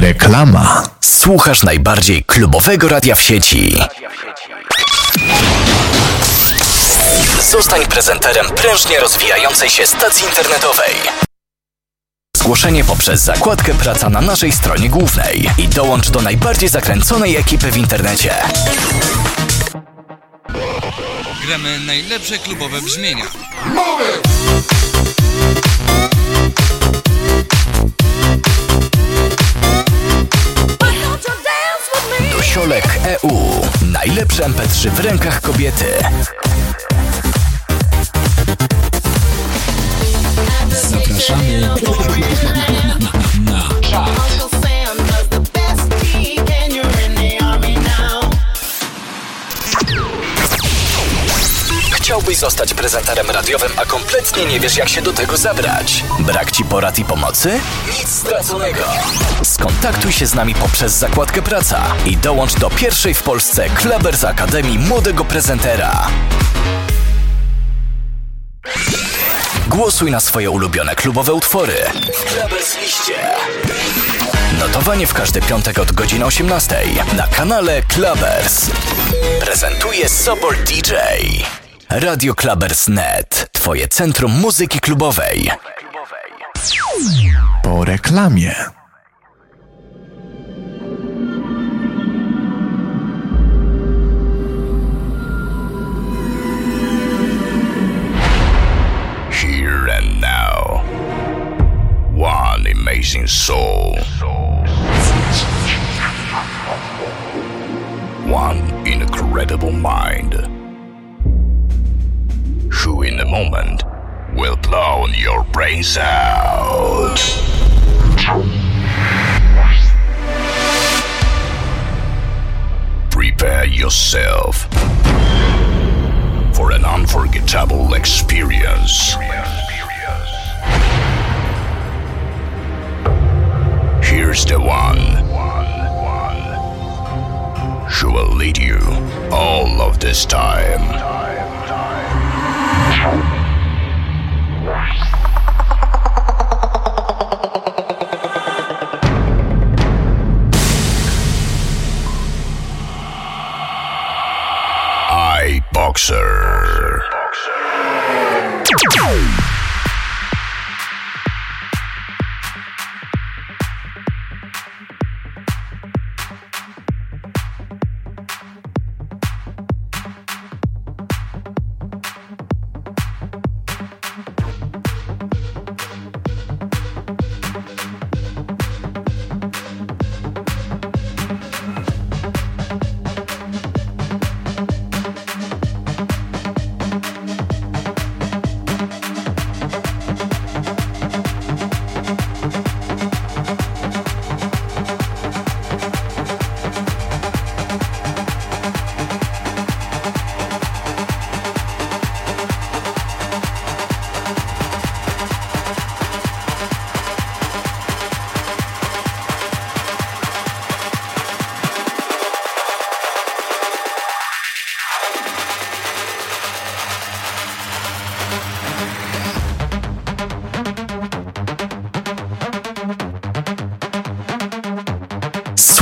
Reklama. Słuchasz najbardziej klubowego radia w sieci. Zostań prezenterem prężnie rozwijającej się stacji internetowej. Zgłoszenie poprzez zakładkę Praca na naszej stronie głównej i dołącz do najbardziej zakręconej ekipy w internecie. Gramy najlepsze klubowe brzmienia. Dosiolek EU. Najlepsze MP3 w rękach kobiety. Zapraszamy Chciałbyś zostać prezenterem radiowym, a kompletnie nie wiesz, jak się do tego zabrać? Brak ci porad i pomocy? Nic straconego. Skontaktuj się z nami poprzez zakładkę Praca i dołącz do pierwszej w Polsce Klubers Akademii Młodego Prezentera. Głosuj na swoje ulubione klubowe utwory. W Klubers liście. Notowanie w każdy piątek od godziny 18 na kanale Clubbers. Prezentuje Sobor DJ. Radio Clubbers.net. Twoje centrum muzyki klubowej. Po reklamie. Here and now. One amazing soul. Brains out. Prepare yourself for an unforgettable experience. Here's the one who will lead you all of this time. I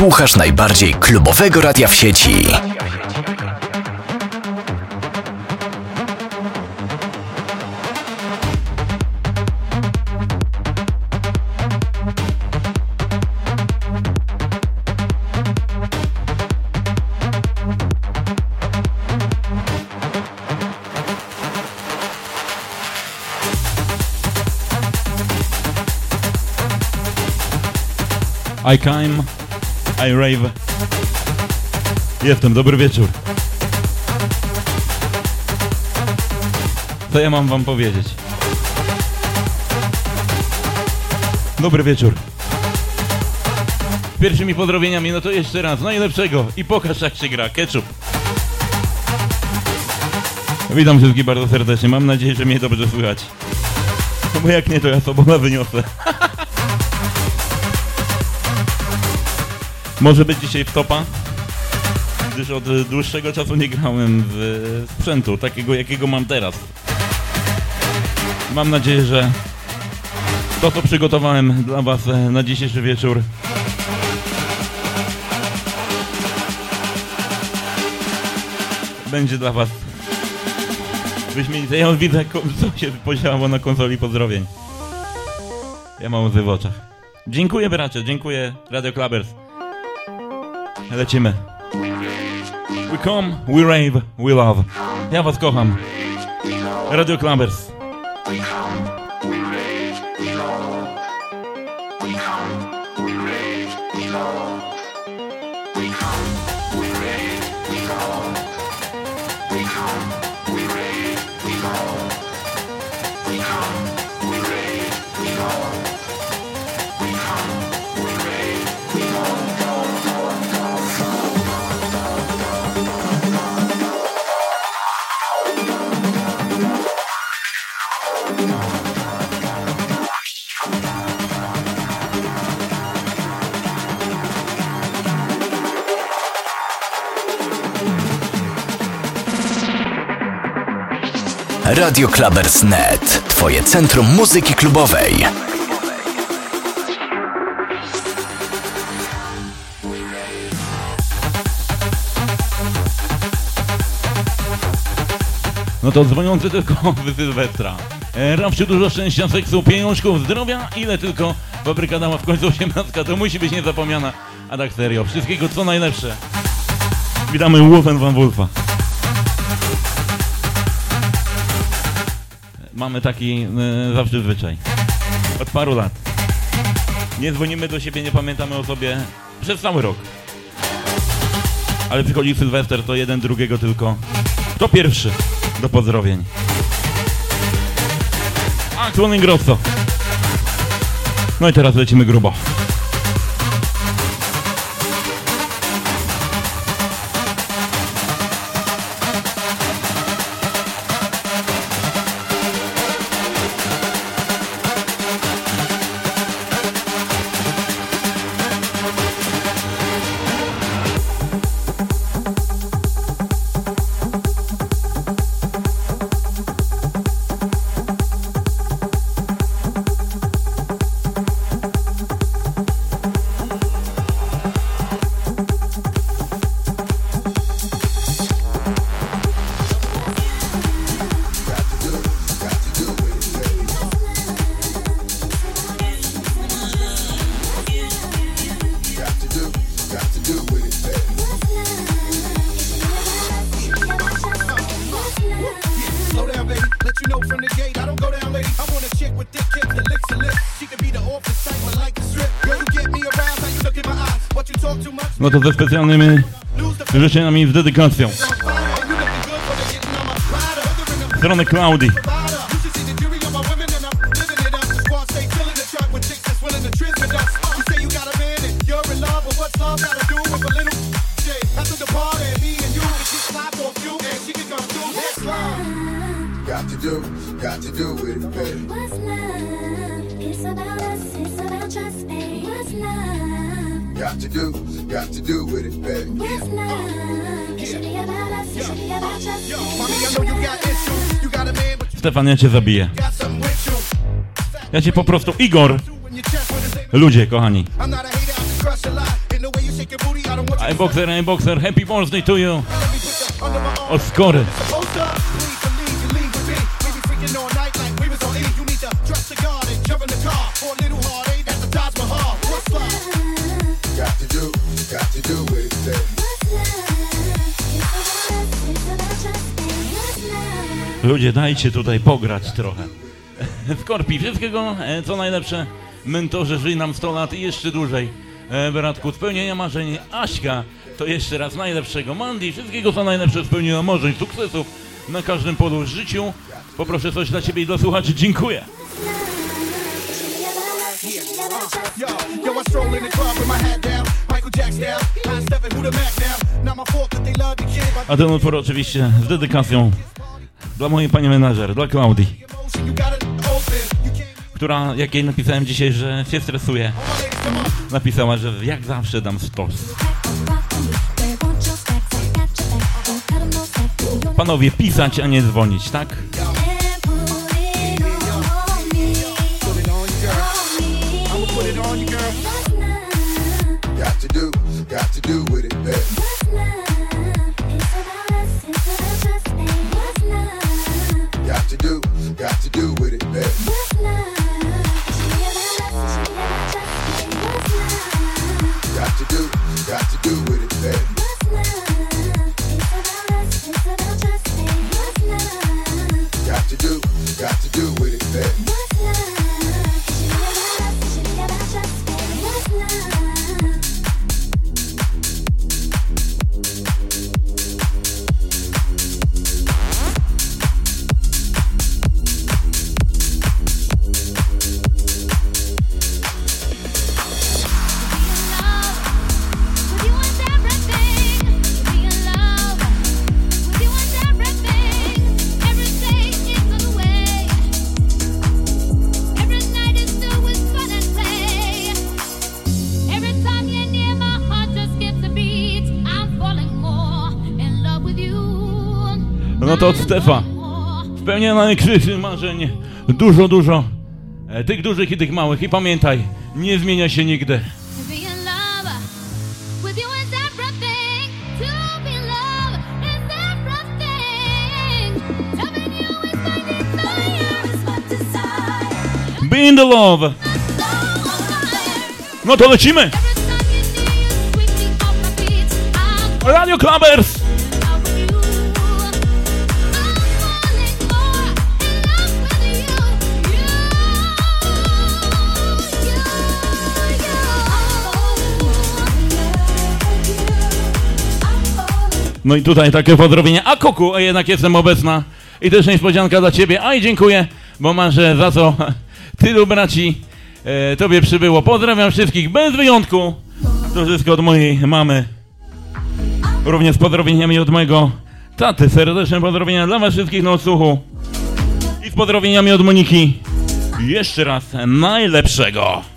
Słuchasz najbardziej klubowego radia w sieci. I came, I rave. Jestem, dobry wieczór. Co ja mam wam powiedzieć? Dobry wieczór. Pierwszymi pozdrowieniami, no to jeszcze raz, najlepszego i pokaż jak się gra, ketchup. Witam wszystkich bardzo serdecznie, mam nadzieję, że mnie dobrze słychać. No bo jak nie, to ja sobola wyniosę. Może być dzisiaj w topa? Gdyż od dłuższego czasu nie grałem w sprzętu, takiego jakiego mam teraz. Mam nadzieję, że to, co przygotowałem dla Was na dzisiejszy wieczór, będzie dla Was wyśmienite. Ja widzę, co się podziało na konsoli pozdrowień. Ja mam w oczach. Dziękuję bracie, dziękuję Radio Klabers. Lecimy. We come, we rave, we love. Ja was kocham. Radio Clubbers. Radio Clubbers Net. Twoje centrum muzyki klubowej. No to dzwoniący tylko w Sylwestra. E, dużo szczęścia, seksu, pieniążków, zdrowia, ile tylko fabryka dała w końcu 18, to musi być niezapomniana. A tak serio, wszystkiego co najlepsze. Witamy Wolfen van Wolfa. Mamy taki e, zawsze zwyczaj. Od paru lat. Nie dzwonimy do siebie, nie pamiętamy o sobie przez cały rok. Ale przychodzi Sylwester, to jeden drugiego tylko. Kto pierwszy do pozdrowień? Axel Grosso. No i teraz lecimy grubo. Let you know from the gate. I don't go down, lady. I want a chick with thick that licks her lips. She could be the office type, but like a strip. Girl, you get me around. How you look in my eyes. What you talk too much. No to ze specjalnymi życzeniami z dedykacją. on fire. Stefan, ja cię zabiję. you. Ja cię po prostu... Igor! Ludzie, kochani. I'm not a hater, I just crush a lot. Ludzie, dajcie tutaj pograć trochę. Skorpi, wszystkiego e, co najlepsze. Mentorze, żyj nam 100 lat i jeszcze dłużej. E, Bratku, spełnienia marzeń. Aśka, to jeszcze raz najlepszego. Mandy, wszystkiego co najlepsze spełnienia marzeń, sukcesów na każdym polu w życiu. Poproszę coś dla Ciebie i dla słuchaczy. Dziękuję. Yo, yo, I stroll in the club with my hat down. Michael Jack's down. High stepping, who the Mac now? Not my fault that they love the kid. But A ten utwór oczywiście z dedykacją dla mojej pani menadżer, dla Klaudii, która, jak jej napisałem dzisiaj, że się stresuje, napisała, że jak zawsze dam stos. Panowie, pisać, a nie dzwonić, tak? Got to do, with it, baby. To od Stefa. Spełnienia najkrzyższych marzeń. Dużo, dużo. E, tych dużych i tych małych. I pamiętaj, nie zmienia się nigdy. To be in love with you is everything. To be No i tutaj takie pozdrowienie. A Kuku, jednak jestem obecna. I też niespodzianka dla ciebie. A i dziękuję, bo masz e, za co tylu braci e, tobie przybyło. Pozdrawiam wszystkich bez wyjątku. To wszystko od mojej mamy. Również z pozdrowieniami od mojego taty. Serdeczne pozdrowienia dla was wszystkich na odsłuchu. I z pozdrowieniami od Moniki. Jeszcze raz najlepszego.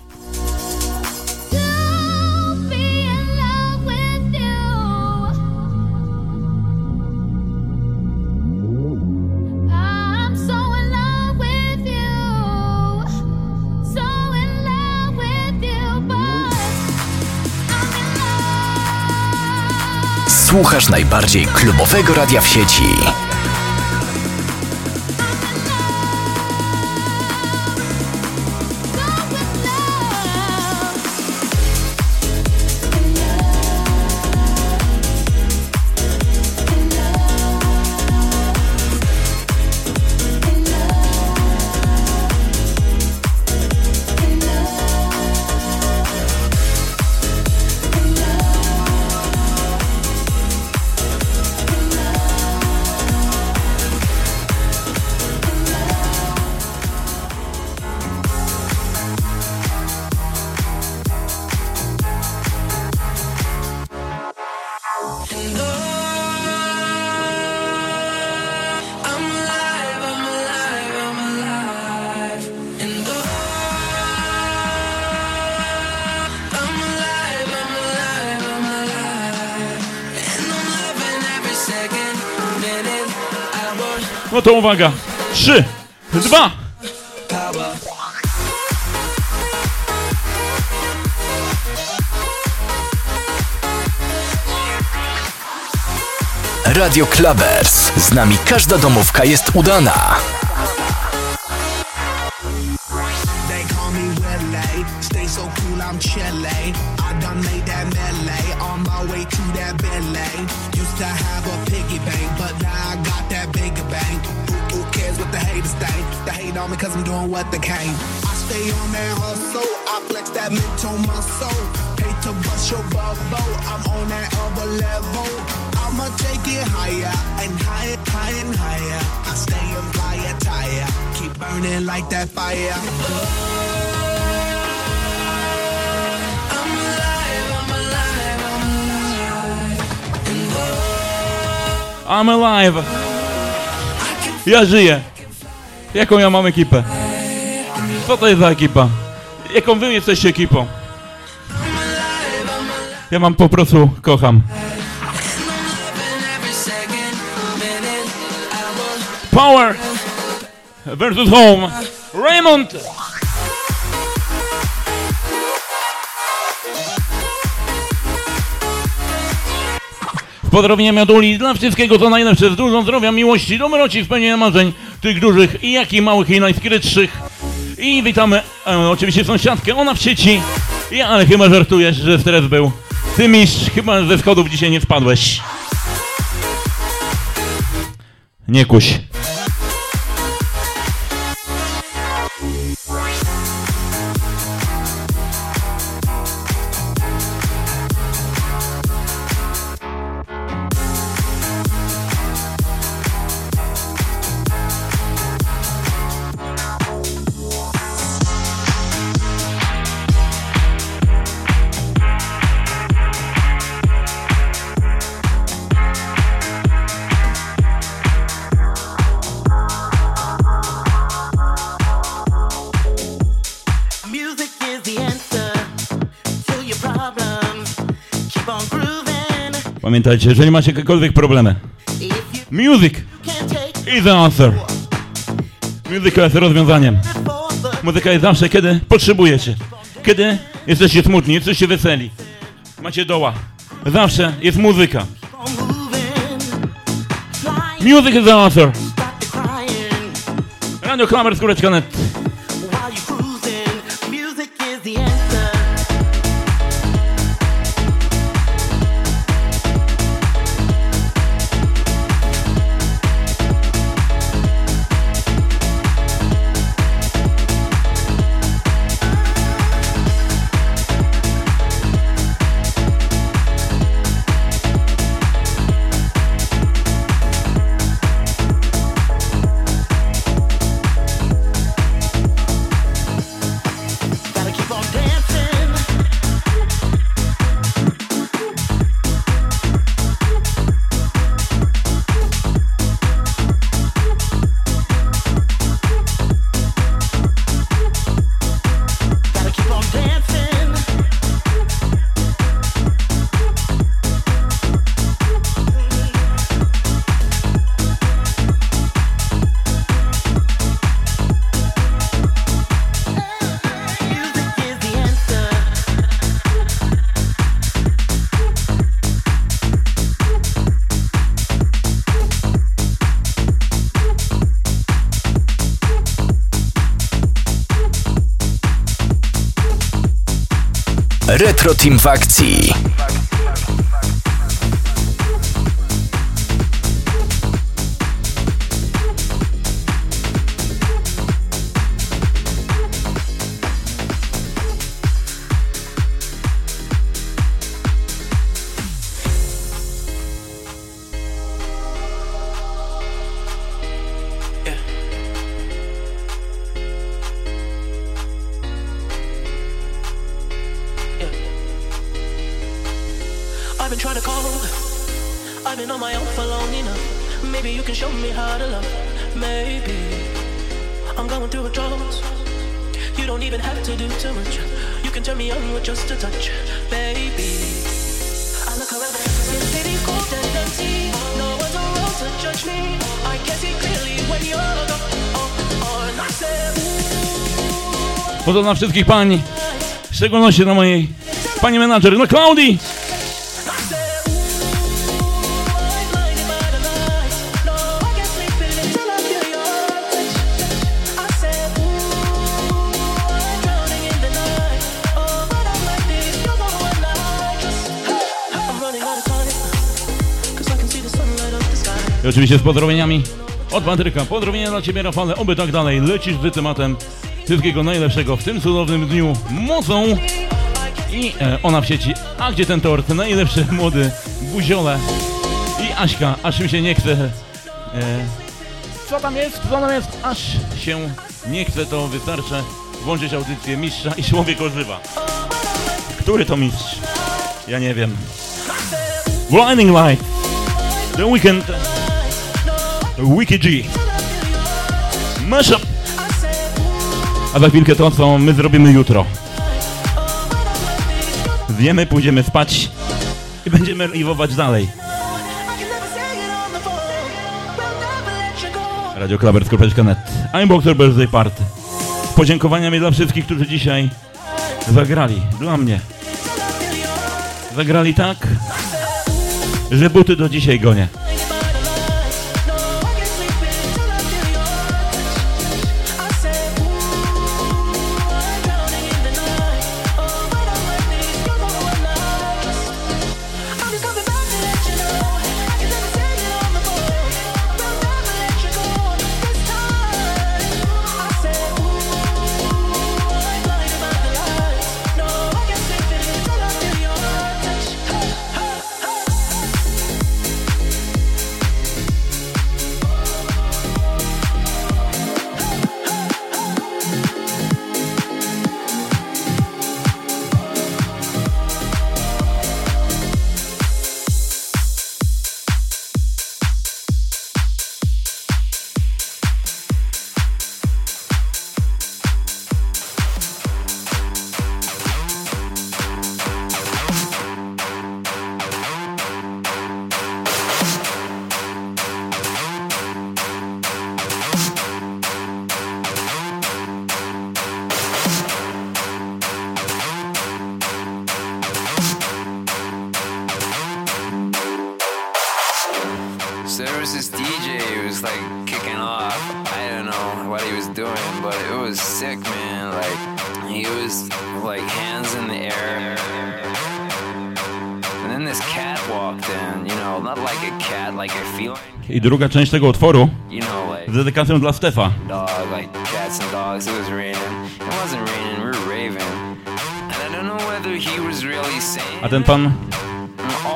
Słuchasz najbardziej klubowego radia w sieci. Uwaga. Trzy, dwa. Radio Clubbers. Z nami każda domówka jest udana. Me cause I'm doing what they can. I stay on that hustle. I flex that mental muscle. Hate to bust your bubble. I'm on that other level. I'ma take it higher and higher, higher and higher. I stay attire. Keep burning like that fire. I'm alive. Żyję. Jaką ja mam ekipę? Co to jest za ekipa? Jaką wy jesteście ekipą? Ja mam po prostu kocham. Power versus home. Raymond! Z pozdrowieniami od Uli dla wszystkiego co najlepsze, z dużo zdrowia, miłości, dobroci, spełnienia marzeń, tych dużych i jak i małych i najskrytszych. I witamy e, oczywiście sąsiadkę, ona w sieci. Ja, ale chyba żartujesz, że stres był. Ty mistrz, chyba ze schodów dzisiaj nie spadłeś. Nie kuś. Pamiętajcie, jeżeli macie jakiekolwiek problemy, music I the answer. Muzyka jest rozwiązaniem. Muzyka jest zawsze, kiedy potrzebujecie. Kiedy jesteście smutni, jesteście weseli. Macie doła. Zawsze jest muzyka. Music is the answer. Radio Klamer, skóreczka net. Retro Team w akcji. I've been on my own for long enough. Maybe you can show me how to love. Maybe I'm going through a drought. You don't even have to do too much. You can turn me on with just a touch, baby. I look around and the city's cold and empty. No one's around to judge me. I can see clearly when you're gone. Oh, oh! Oczywiście z pozdrowieniami od Patryka. Pozdrowienia dla Ciebie, Rafale. Oby tak dalej. Lecisz z tematem wszystkiego najlepszego w tym cudownym dniu mocą. I e, ona w sieci. A gdzie ten tort? Najlepszy młody buziole. I Aśka, aż mi się nie chce. E, co tam jest? Co tam jest? Aż się nie chce, to wystarczy włączyć audycję mistrza i człowiek ożywa. Który to mistrz? Ja nie wiem. Blinding Light. The Weekend. Wiki G. Mashup. A za chwilkę to, co my zrobimy jutro. Wiemy, pójdziemy spać i będziemy liwować dalej. Radio Klaber.net I'm Boxer Birthday Party. Podziękowaniami dla wszystkich, którzy dzisiaj zagrali. Dla mnie. Zagrali tak, że buty do dzisiaj gonię. druga część tego utworu z dedykacją dla Stefa. A ten pan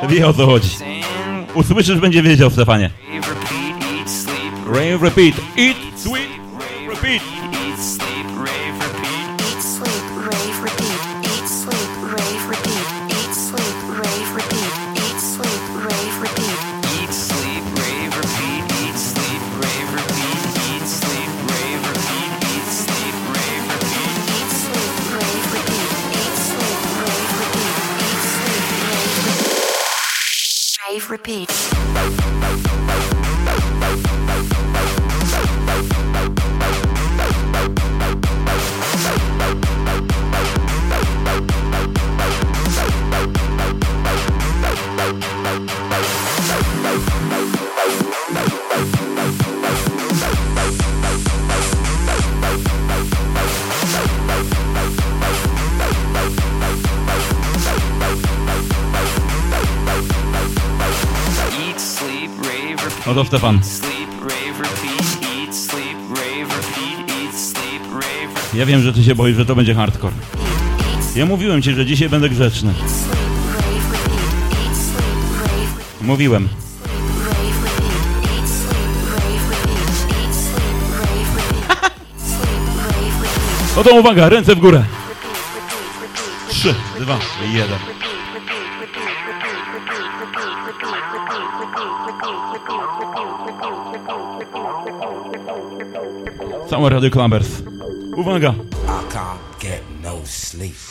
wie o co chodzi. Usłyszysz, będzie wiedział, Stefanie. Rave, repeat, eat, sweet, repeat. Odo Stefan. Ja wiem, że ty się boisz, że to będzie hardcore. Ja mówiłem ci, że dzisiaj będę grzeczny. Mówiłem. Oto uwaga, ręce w górę. Trzy, dwa, jeden. Kamer Radio Klambers. Uwaga! I can't get no sleep.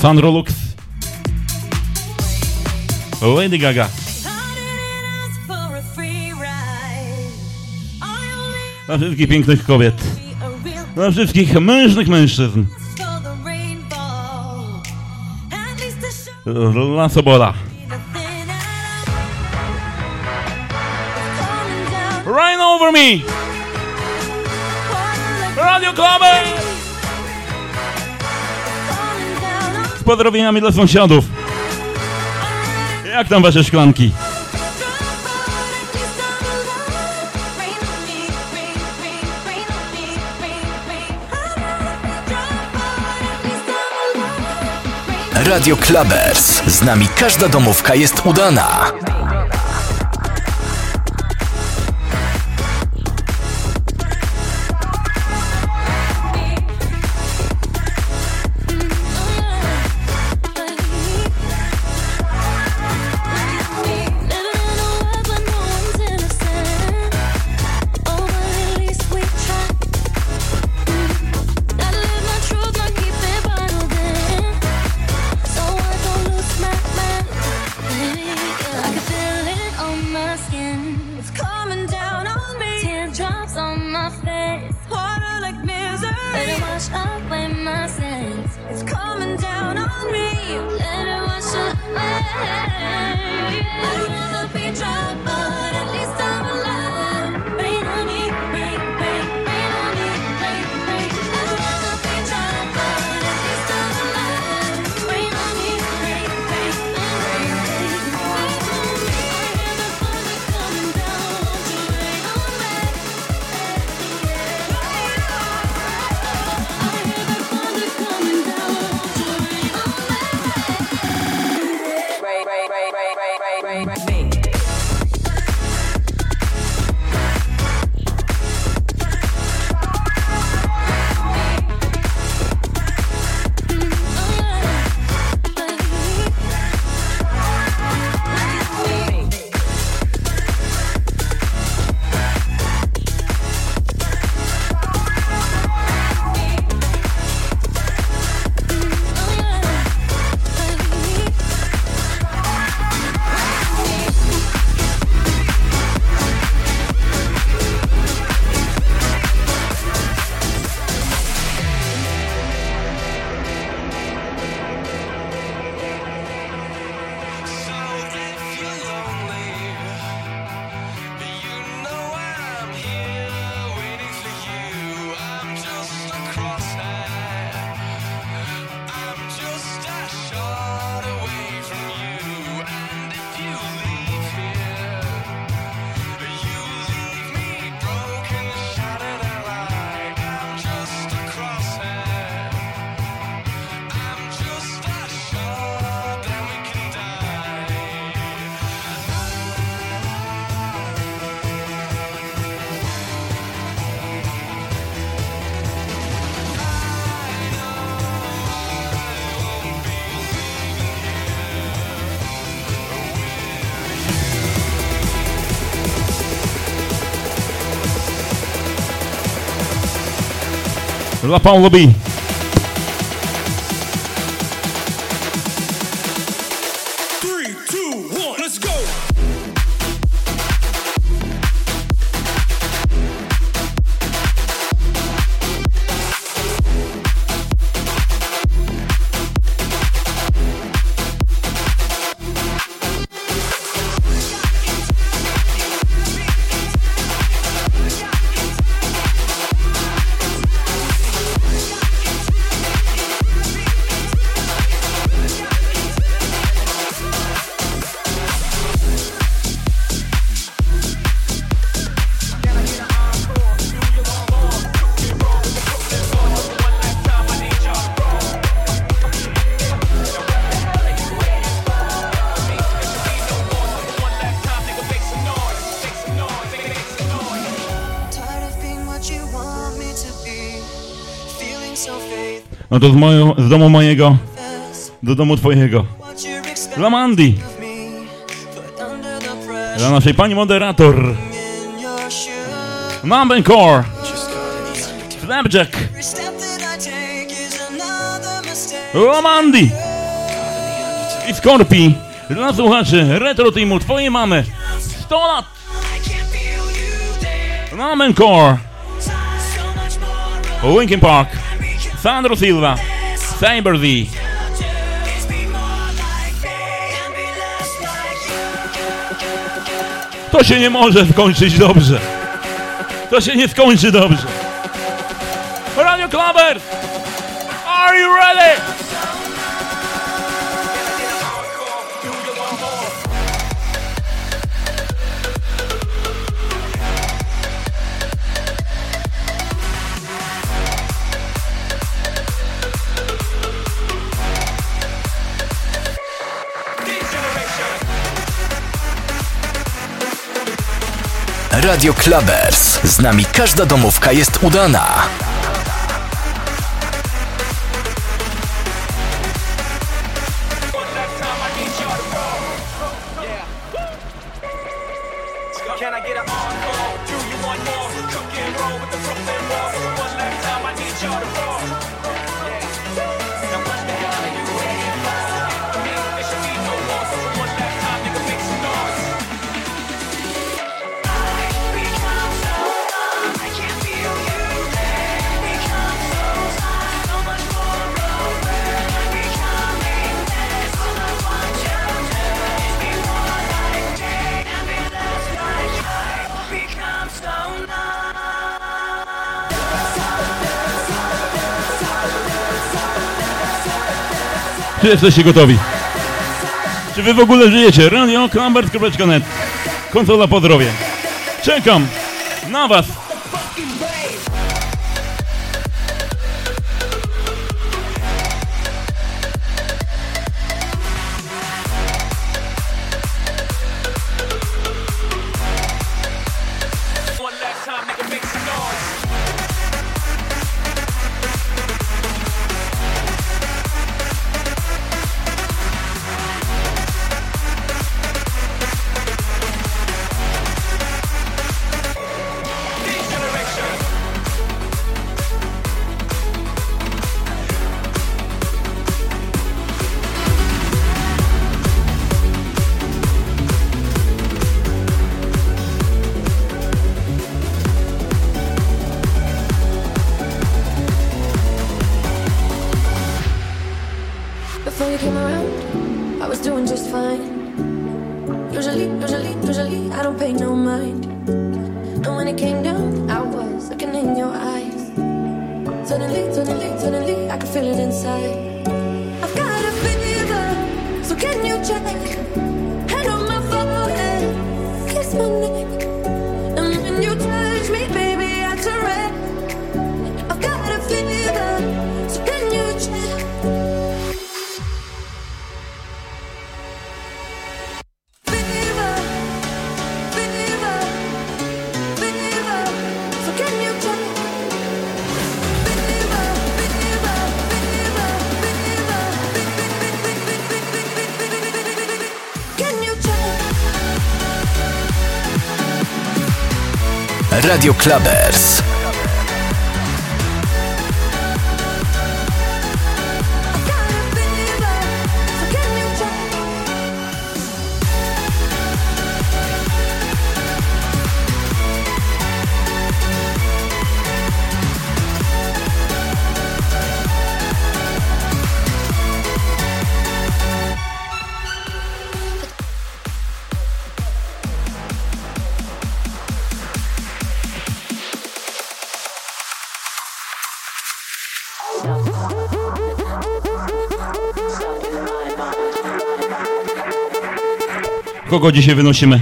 Sandro Lux, Lady Gaga. Dla wszystkich pięknych kobiet. Dla wszystkich mężnych mężczyzn. Dla Sobola. Right over me! pozdrowieniami dla sąsiadów. Jak tam wasze szklanki? Radio Klabers. Z nami każda domówka jest udana. Lapão Lobim. oto z, moją, z domu mojego do domu twojego. Dla Mandy. Dla naszej pani moderator. Mamben Core. Flapjack. I Skorpi. Dla słuchaczy Retro Teamu twojej mamy. 100 lat. Mamben Core. Linkin Park. Sandro Silva, Cyberdy. To się nie może skończyć dobrze. To się nie skończy dobrze. Radio Clubbers, are you ready? Radio Clubbers. Z nami każda domówka jest udana. Jesteście gotowi? Czy wy w ogóle żyjecie? Radio Klambert.net Konsola po zdrowie. Czekam na was. It came down, I was looking in your eyes. Suddenly, suddenly, suddenly, I could feel it inside. I've got a fever, so can you check? Hand on my forehead, kiss my neck. Radio Clubbers. Kogo dzisiaj wynosimy?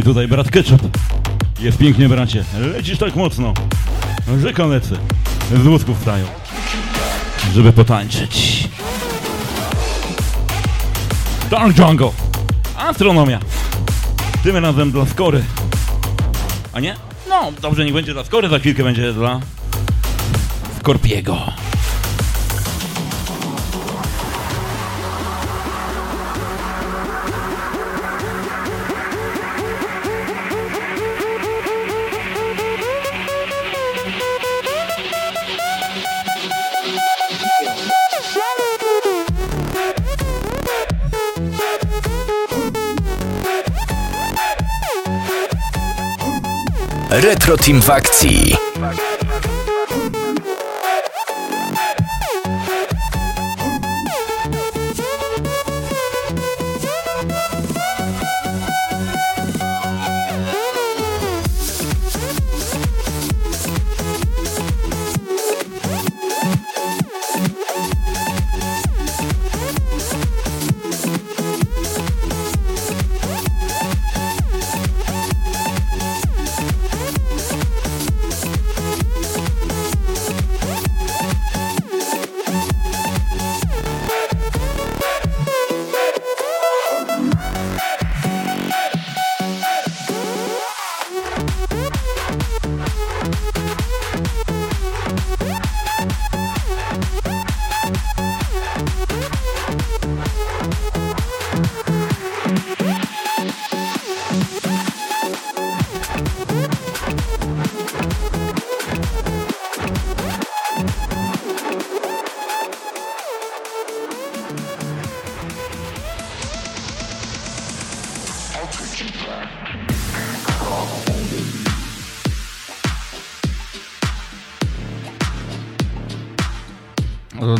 I tutaj brat Ketchup. Jest pięknie, bracie. Lecisz tak mocno, że konecy z łódków wstają, żeby potańczyć. Dark Jungle. Astronomia. Tym razem dla Skory. A nie? No, dobrze, niech będzie dla Skory, za chwilkę będzie dla Skorpiego. Retro Team w akcji.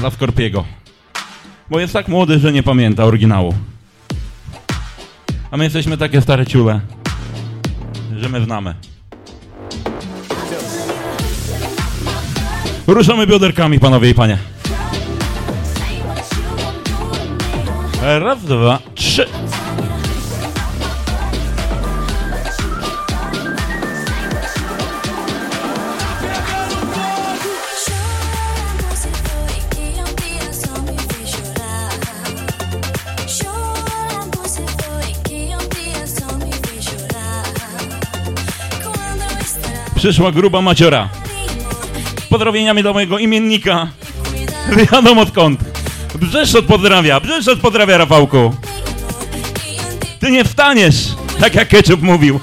dla Skorpiego. Bo jest tak młody, że nie pamięta oryginału. A my jesteśmy takie stare ciule, że my znamy. Ruszamy bioderkami, panowie i panie. Raz, dwa, trzy. przyszła gruba maciora. Pozdrowieniami do mojego imiennika. Wiadomo odkąd. Brzeszczot pozdrawia, Brzeszczot pozdrawia Rafałku. Ty nie wstaniesz, tak jak Ketchup mówił.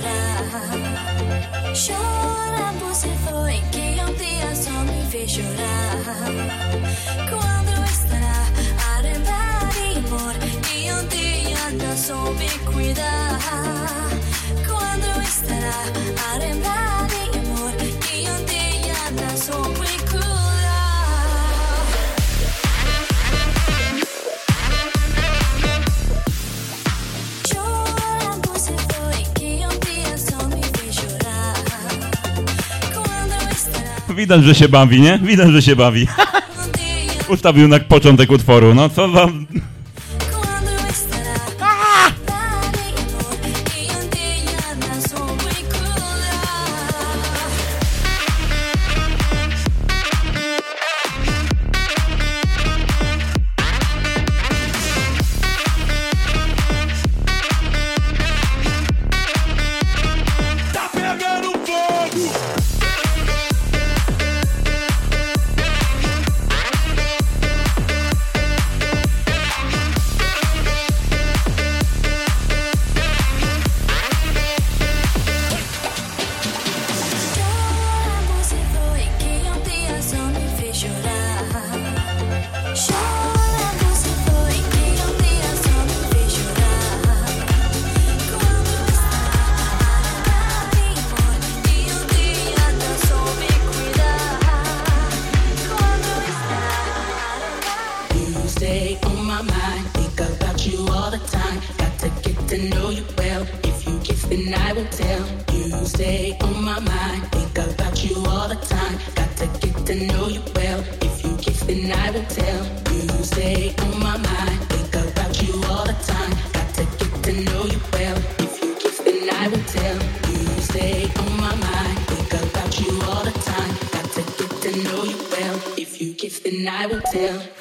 chorar. Chora, você foi que dia só me fez chorar. Quando estará a rentar e amor que ontem não soube cuidar. Quando estará a rentar e amor Widać, że się bawi, nie? Widać, że się bawi. Ustawił na początek utworu, no co za... know you well. If you kiss, then I will tell.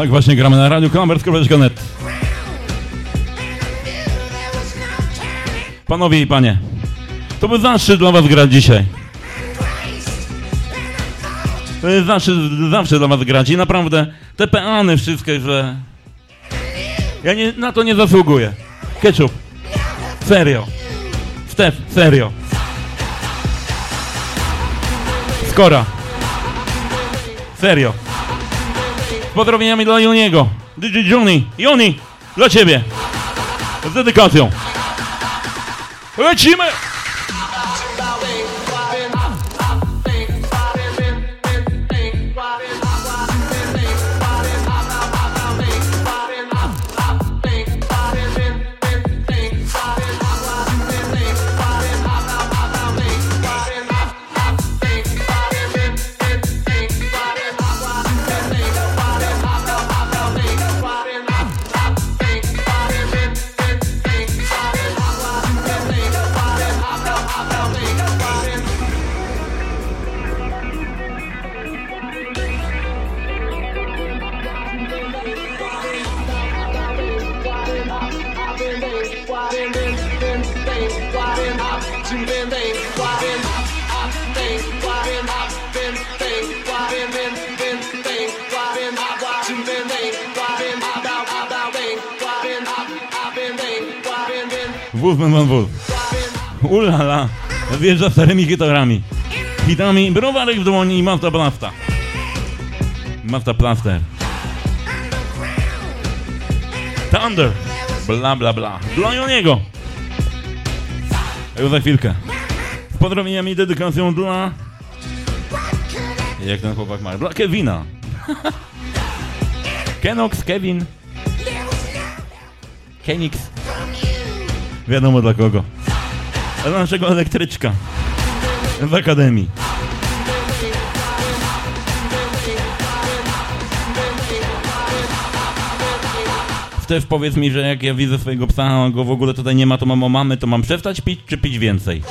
Tak właśnie gramy na radiu Klambertkowe.net. Panowie i panie, to był zaszczyt dla was grać dzisiaj. To jest zawsze, zawsze dla was grać i naprawdę te peany wszystkie, że... Ja nie, na to nie zasługuję. Ketchup. Serio. Stef, serio. Skora. Serio. Pozdrowieniami dla Joniego. DJ Johnny. Joni, dla ciebie. Z dedykacją. Lecimy! Wjeżdża starymi gitarami. Hitami, browarek w dłoni i Masta Plasta. Masta Plaster. Thunder. Bla bla bla. Dla Joniego. Już za chwilkę. Z pozdrowieniami i dedykacją dla... Jak ten chłopak ma? Dla Kevina. Kenox, Kevin. Kenix. Wiadomo dla kogo. Dla naszego elektryczka. W akademii. Stef, powiedz mi, że jak ja widzę swojego psa, a go w ogóle tutaj nie ma, to mam o mamy, to mam przestać pić, czy pić więcej?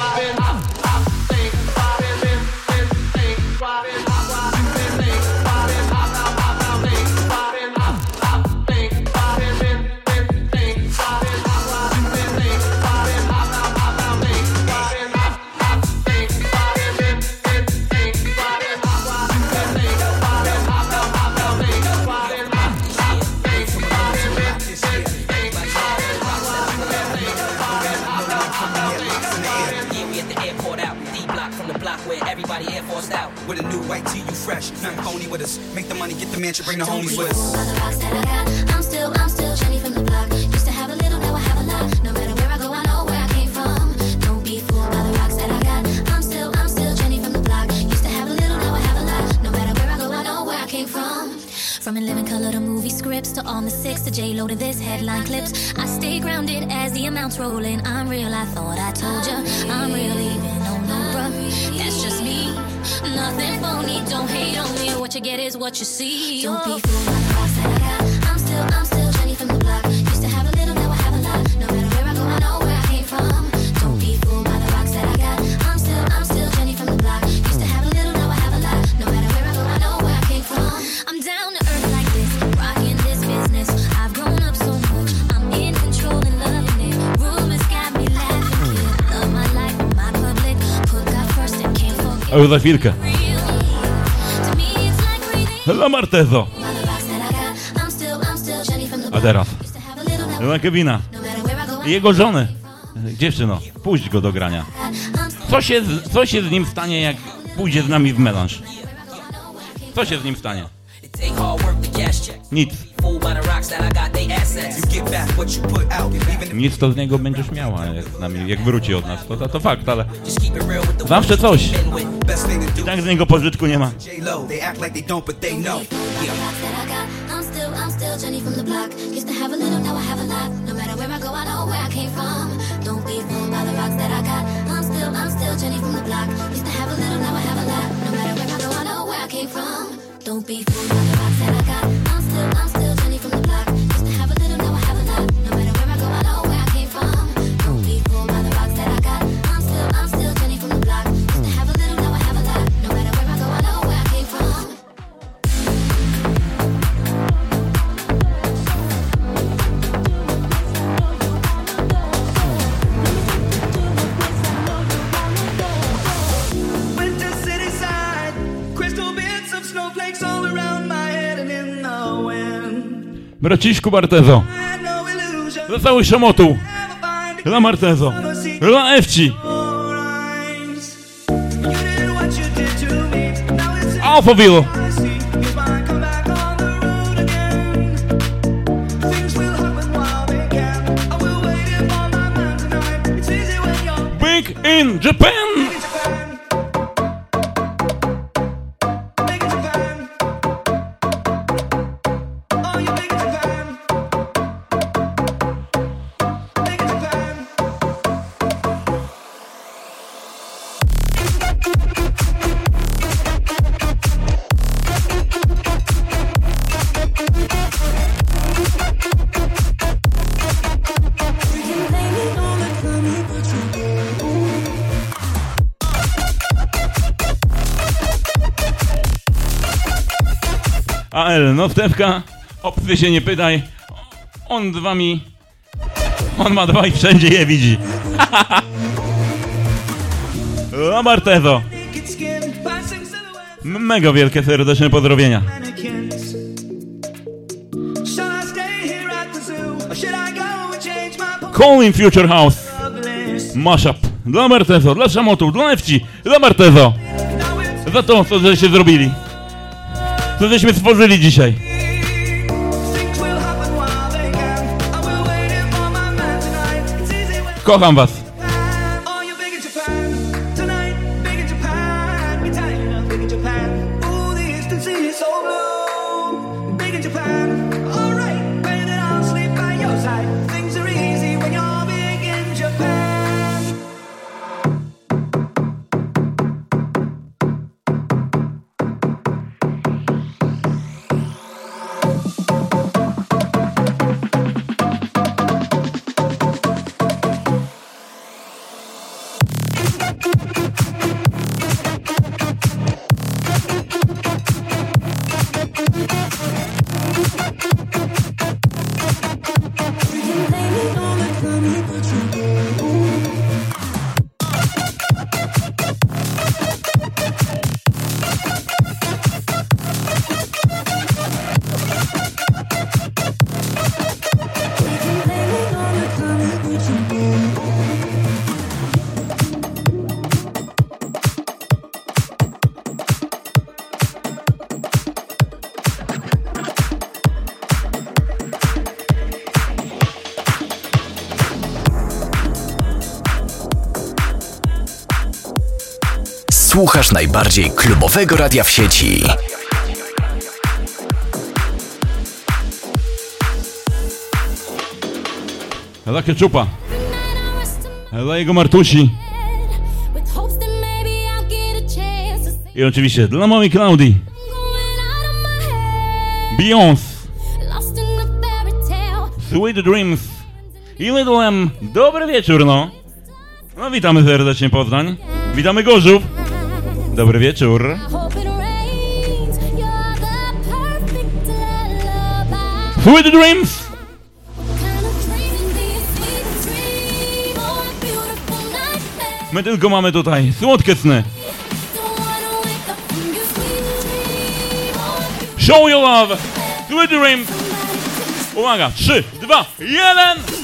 With a new white tee, you fresh, nothing phony with us. Make the money, get the mansion, bring the homies with us. I'm still, I'm still Jenny from the block. Used to have a little, now I have a lot. No matter where I go, I know where I came from. Don't be fooled by the rocks that I got. I'm still, I'm still Jenny from the block. Used to have a little, now I have a lot. No matter where I go, I know where I came from. From in living color to movie scripts to on the six to J Lo to this headline clips. I stay grounded as the amounts roll in. I'm real, I thought I told ya. I'm real, even on no bruh. That's just. Nothing phony, don't hate on me. What you get is what you see. Don't be oh. fooled can't forget. A już za chwilkę. Dla Martezo. A teraz. Dla Kevina. jego żony. Dziewczyno, puść go do grania. Co się, co się z nim stanie, jak pójdzie z nami w melanż? Co się z nim stanie? Nic. Nic to z niego będziesz miała, jak, z nami, jak wróci od nas. To, to, to fakt, ale zawsze coś. I tak z niego pożytku nie ma. Don't, but they know. Yeah. I'm still, I'm Braciszku Bartezo. Dla całych szamotów. Dla Martezo. Dla Ewci. You did what you Stefka, o psy się nie pytaj. On z wami... On ma dwa i wszędzie je widzi. Silhouette. M- Mega wielkie serdeczne pozdrowienia. Calling Future House. Mashup. Dla Martezo, dla Szamotów, dla Ewci, dla Martezo. Za to, co żeście zrobili. Co stworzyli dzisiaj. Kocham was. Japan. Big in Japan. The Słuchasz najbardziej klubowego radia w sieci. Dla Keczupa. Dla jego Martusi. I oczywiście dla małej Klaudii. Beyoncé. Sweet Dreams. I Little M. Dobry wieczór, no. No witamy serdecznie Poznań. Witamy Gorzów. Dobry wieczór. You're the Dreams. My tylko mamy tutaj słodkie sny. Show your love. Sweet Dreams. Uwaga, 3, 2, 1.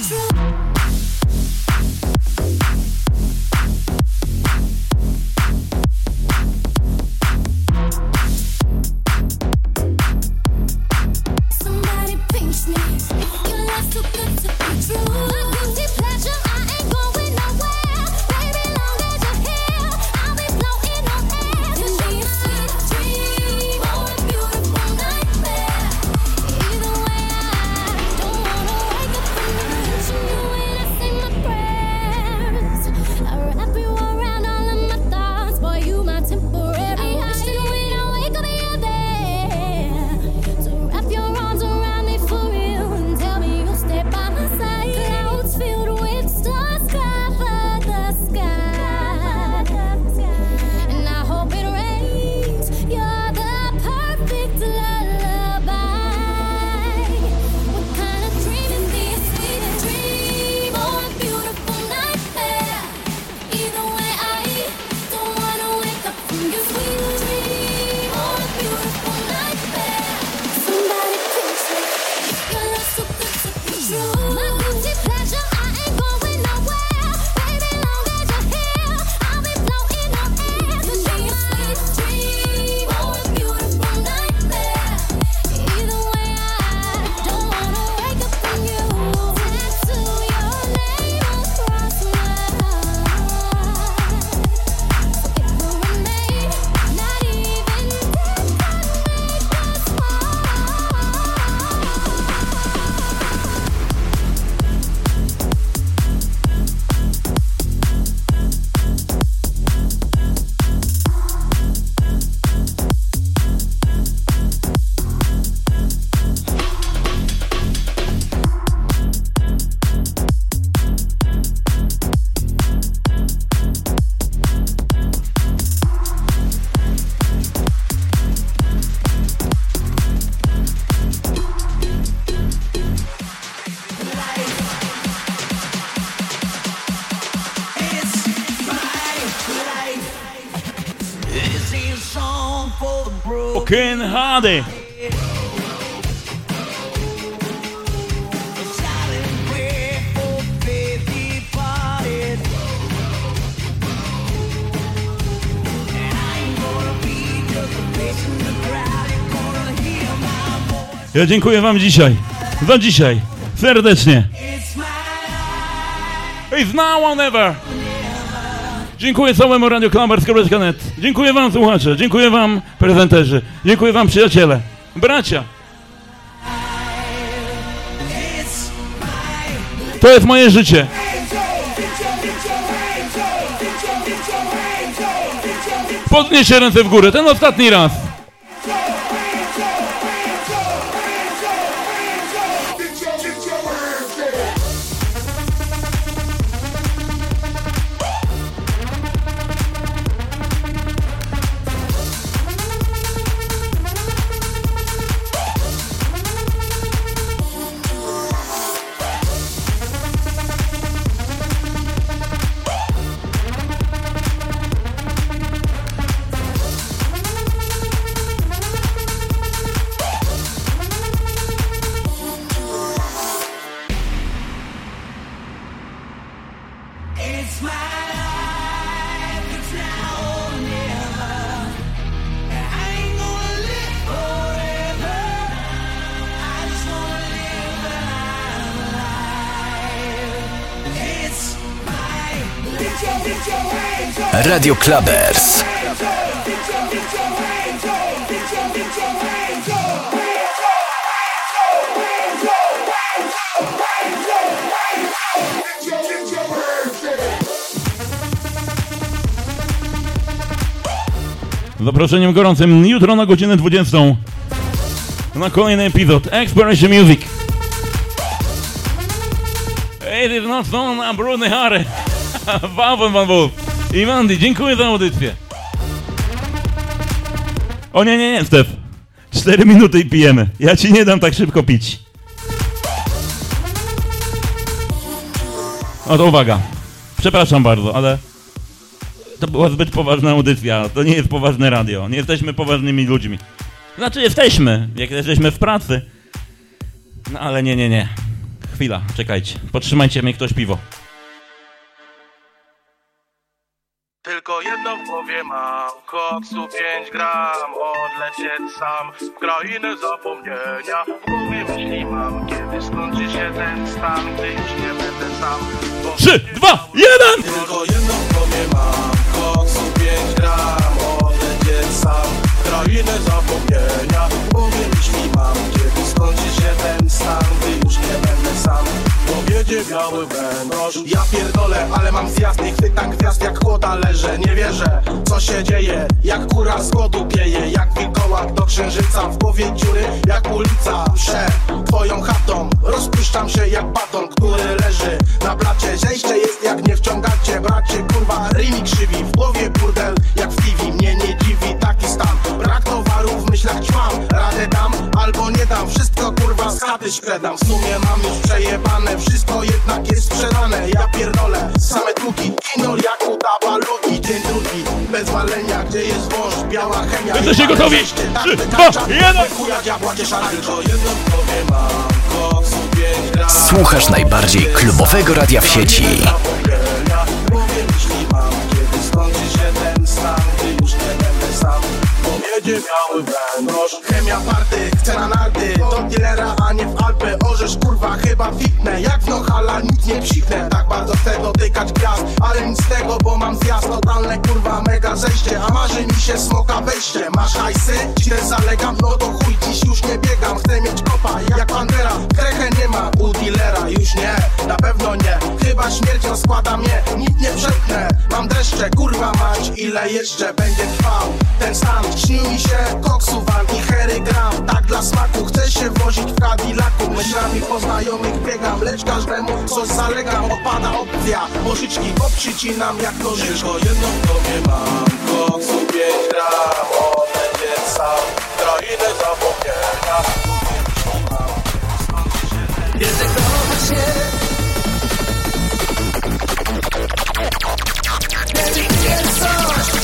Ja dziękuję wam dzisiaj. Za dzisiaj. Serdecznie. It's now or never. Dziękuję całemu Radio Klambersko.net. Dziękuję wam słuchacze. Dziękuję wam prezenterzy. Dziękuję wam przyjaciele. Bracia. To jest moje życie. Podnieście ręce w górę. Ten ostatni raz. Hands up. Zaproszeniem gorącym jutro na godzinę 20 na kolejny epizod Exploration Music. It is not so na Brudny Harry. Van Wolf. I Mandy, dziękuję za audycję. O nie, nie, nie, Stef. Cztery minuty i pijemy. Ja ci nie dam tak szybko pić. No to uwaga. Przepraszam bardzo, ale to była zbyt poważna audycja. To nie jest poważne radio. Nie jesteśmy poważnymi ludźmi. Znaczy jesteśmy, jak jesteśmy w pracy. No ale nie, nie, nie. Chwila, czekajcie. Podtrzymajcie mnie ktoś piwo. Tylko jedno w głowie mam, koksu 5 gram Odlecieć sam. W krainę zapomnienia W głowie myśli mam, kiedy skończy się ten stan Gdy już nie będę sam. Bo Trzy, dwa, jeden! Tylko jedno w głowie mam, koksu 5 gram Odlecieć sam. W krainę zapomnienia W głowie myśli mam, kiedy skończy się ten stan Gdy już nie będę sam Powiedzie biały węgorz Ja pierdolę, ale mam zjazd. Nie chwytam gwiazd jak chłoda leżę Nie wierzę, co się dzieje. Jak kura z głodu pieje Jak wilkołak do księżyca. W głowie dziury jak ulica. Przed twoją chatą. Rozpuszczam się jak baton, który leży na blacie. Zejście jest jak nie wciągacie Bracie, kurwa, rymi krzywi. W głowie burdel jak w myślach ćmam. Radę dam albo nie dam. Wszystko kurwa z chaty szkredam W sumie mam już przejebane. Wszystko jednak jest sprzedane. Ja pierdolę, same długi. Kino jak udawa lubi Dzień drugi, bez walenia Gdzie jest wąż, biała chemia. Jesteście gotowi? Trzy, dwa, jeden! Chuja diabła cieszana Tylko jedno w głowie mam. Koksu 5 gram Słuchasz najbardziej klubowego radia w sieci. Powiedzie biały węgorz Chemia party, chce na narty. Do dealera, a nie w Alpy Orzesz kurwa chyba fitnę Jak w Nohala nic nie psiknę Tak bardzo chcę dotykać gwiazd Ale nic z tego, bo mam zjazd. Totalne kurwa mega zejście. A marzy mi się smoka wejście. Masz hajsy? Też zalegam? No to chuj, dziś już nie biegam. Chcę mieć kopa jak Pantera. Krechę nie ma u dealera. Już nie, na pewno nie. Chyba śmierć rozkłada mnie. Nic nie przepnę Mam dreszcze, kurwa mać. Ile jeszcze będzie trwał ten stan? Śni mi się koksu wal i hery gram Tak dla smaku chcę się wozić w Cadillacu Myślami po znajomych biegam Lecz każdemu coś zalegam Opada opcja, pożyczki obprzycinam jak nożyczką Tylko jedną w głowie mam Koksu 5 gram Odlecieć sam w Krainę zapomnienia kochasz się Kiedy jest coś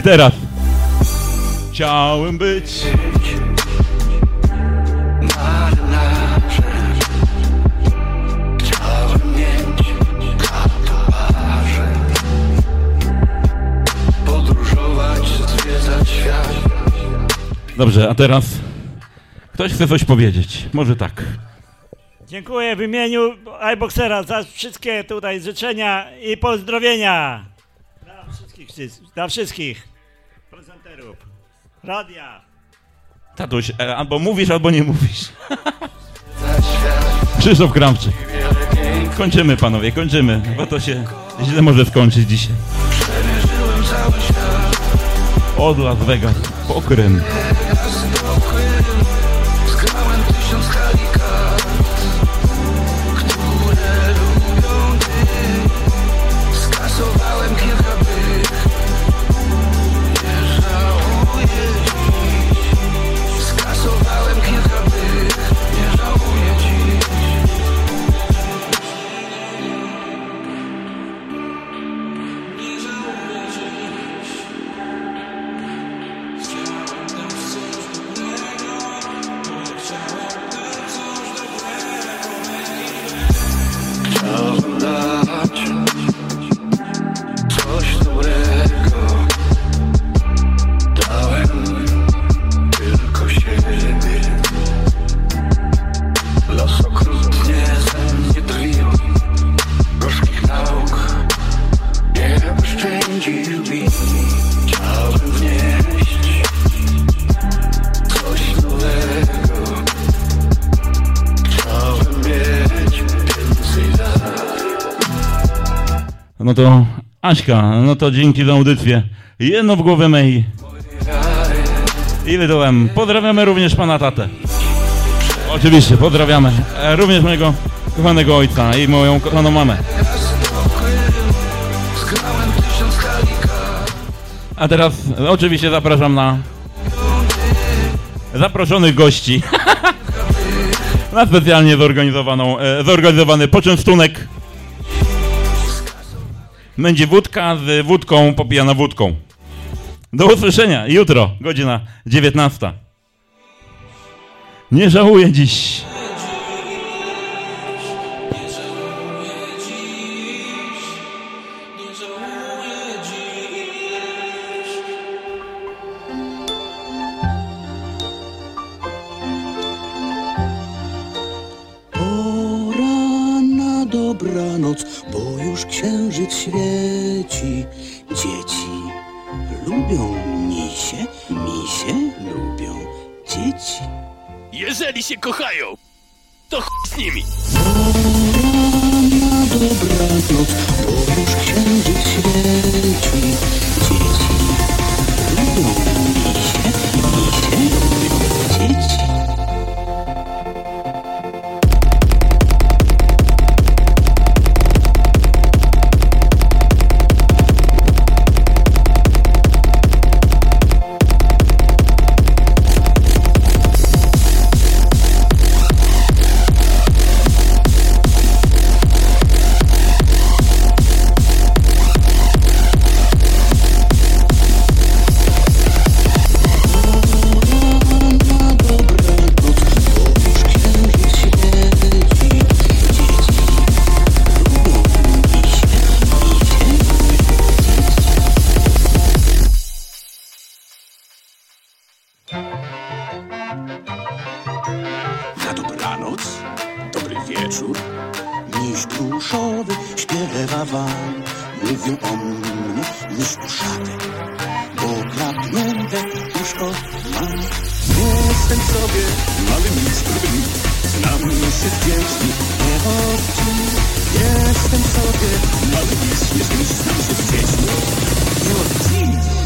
I teraz. Chciałem być. Marynarzem Chciałem mieć tatuaże Podróżować, zwiedzać świat Dobrze, a teraz. Ktoś chce coś powiedzieć. Może tak. Dziękuję w imieniu iBoxera za wszystkie tutaj życzenia i pozdrowienia. Dla wszystkich, dla wszystkich prezenterów. Radia. Tatuś, e, albo mówisz, albo nie mówisz. Krzysztof Kramczyk. Kończymy, panowie, kończymy, bo to się źle może skończyć dzisiaj. Przeżyłem cały świat Od Las Vegas, po Krym. No to Aśka, no to dzięki za audycję. Jedno w głowę mej. I wydałem. Pozdrawiamy również pana tatę. Oczywiście, pozdrawiamy. E, Również mojego kochanego ojca i moją kochaną mamę. A teraz oczywiście zapraszam na zaproszonych gości na specjalnie zorganizowaną, e, zorganizowany poczęstunek. Będzie wódka z wódką popijana wódką. Do usłyszenia jutro, godzina 19. Nie żałuję dziś. Pluszowy śpiewa wam, mówią o mnie miś uszaty. Bo klapnięte uszko mam. Jestem sobie mały gruby miś, znam się z dziećmi, nie odci. Jestem sobie mały miś, jestem znam się z dziećmi, nie odci.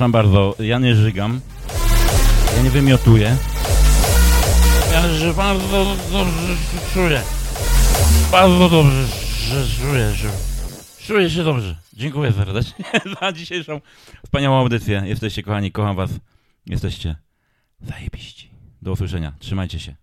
Przepraszam bardzo, ja nie żygam. Ja nie wymiotuję. Ja że bardzo dobrze czuję. Bardzo dobrze czuję, że czuję się dobrze. Dziękuję serdecznie za dzisiejszą wspaniałą audycję. Jesteście kochani, kocham was. Jesteście zajebiści. Do usłyszenia. Trzymajcie się.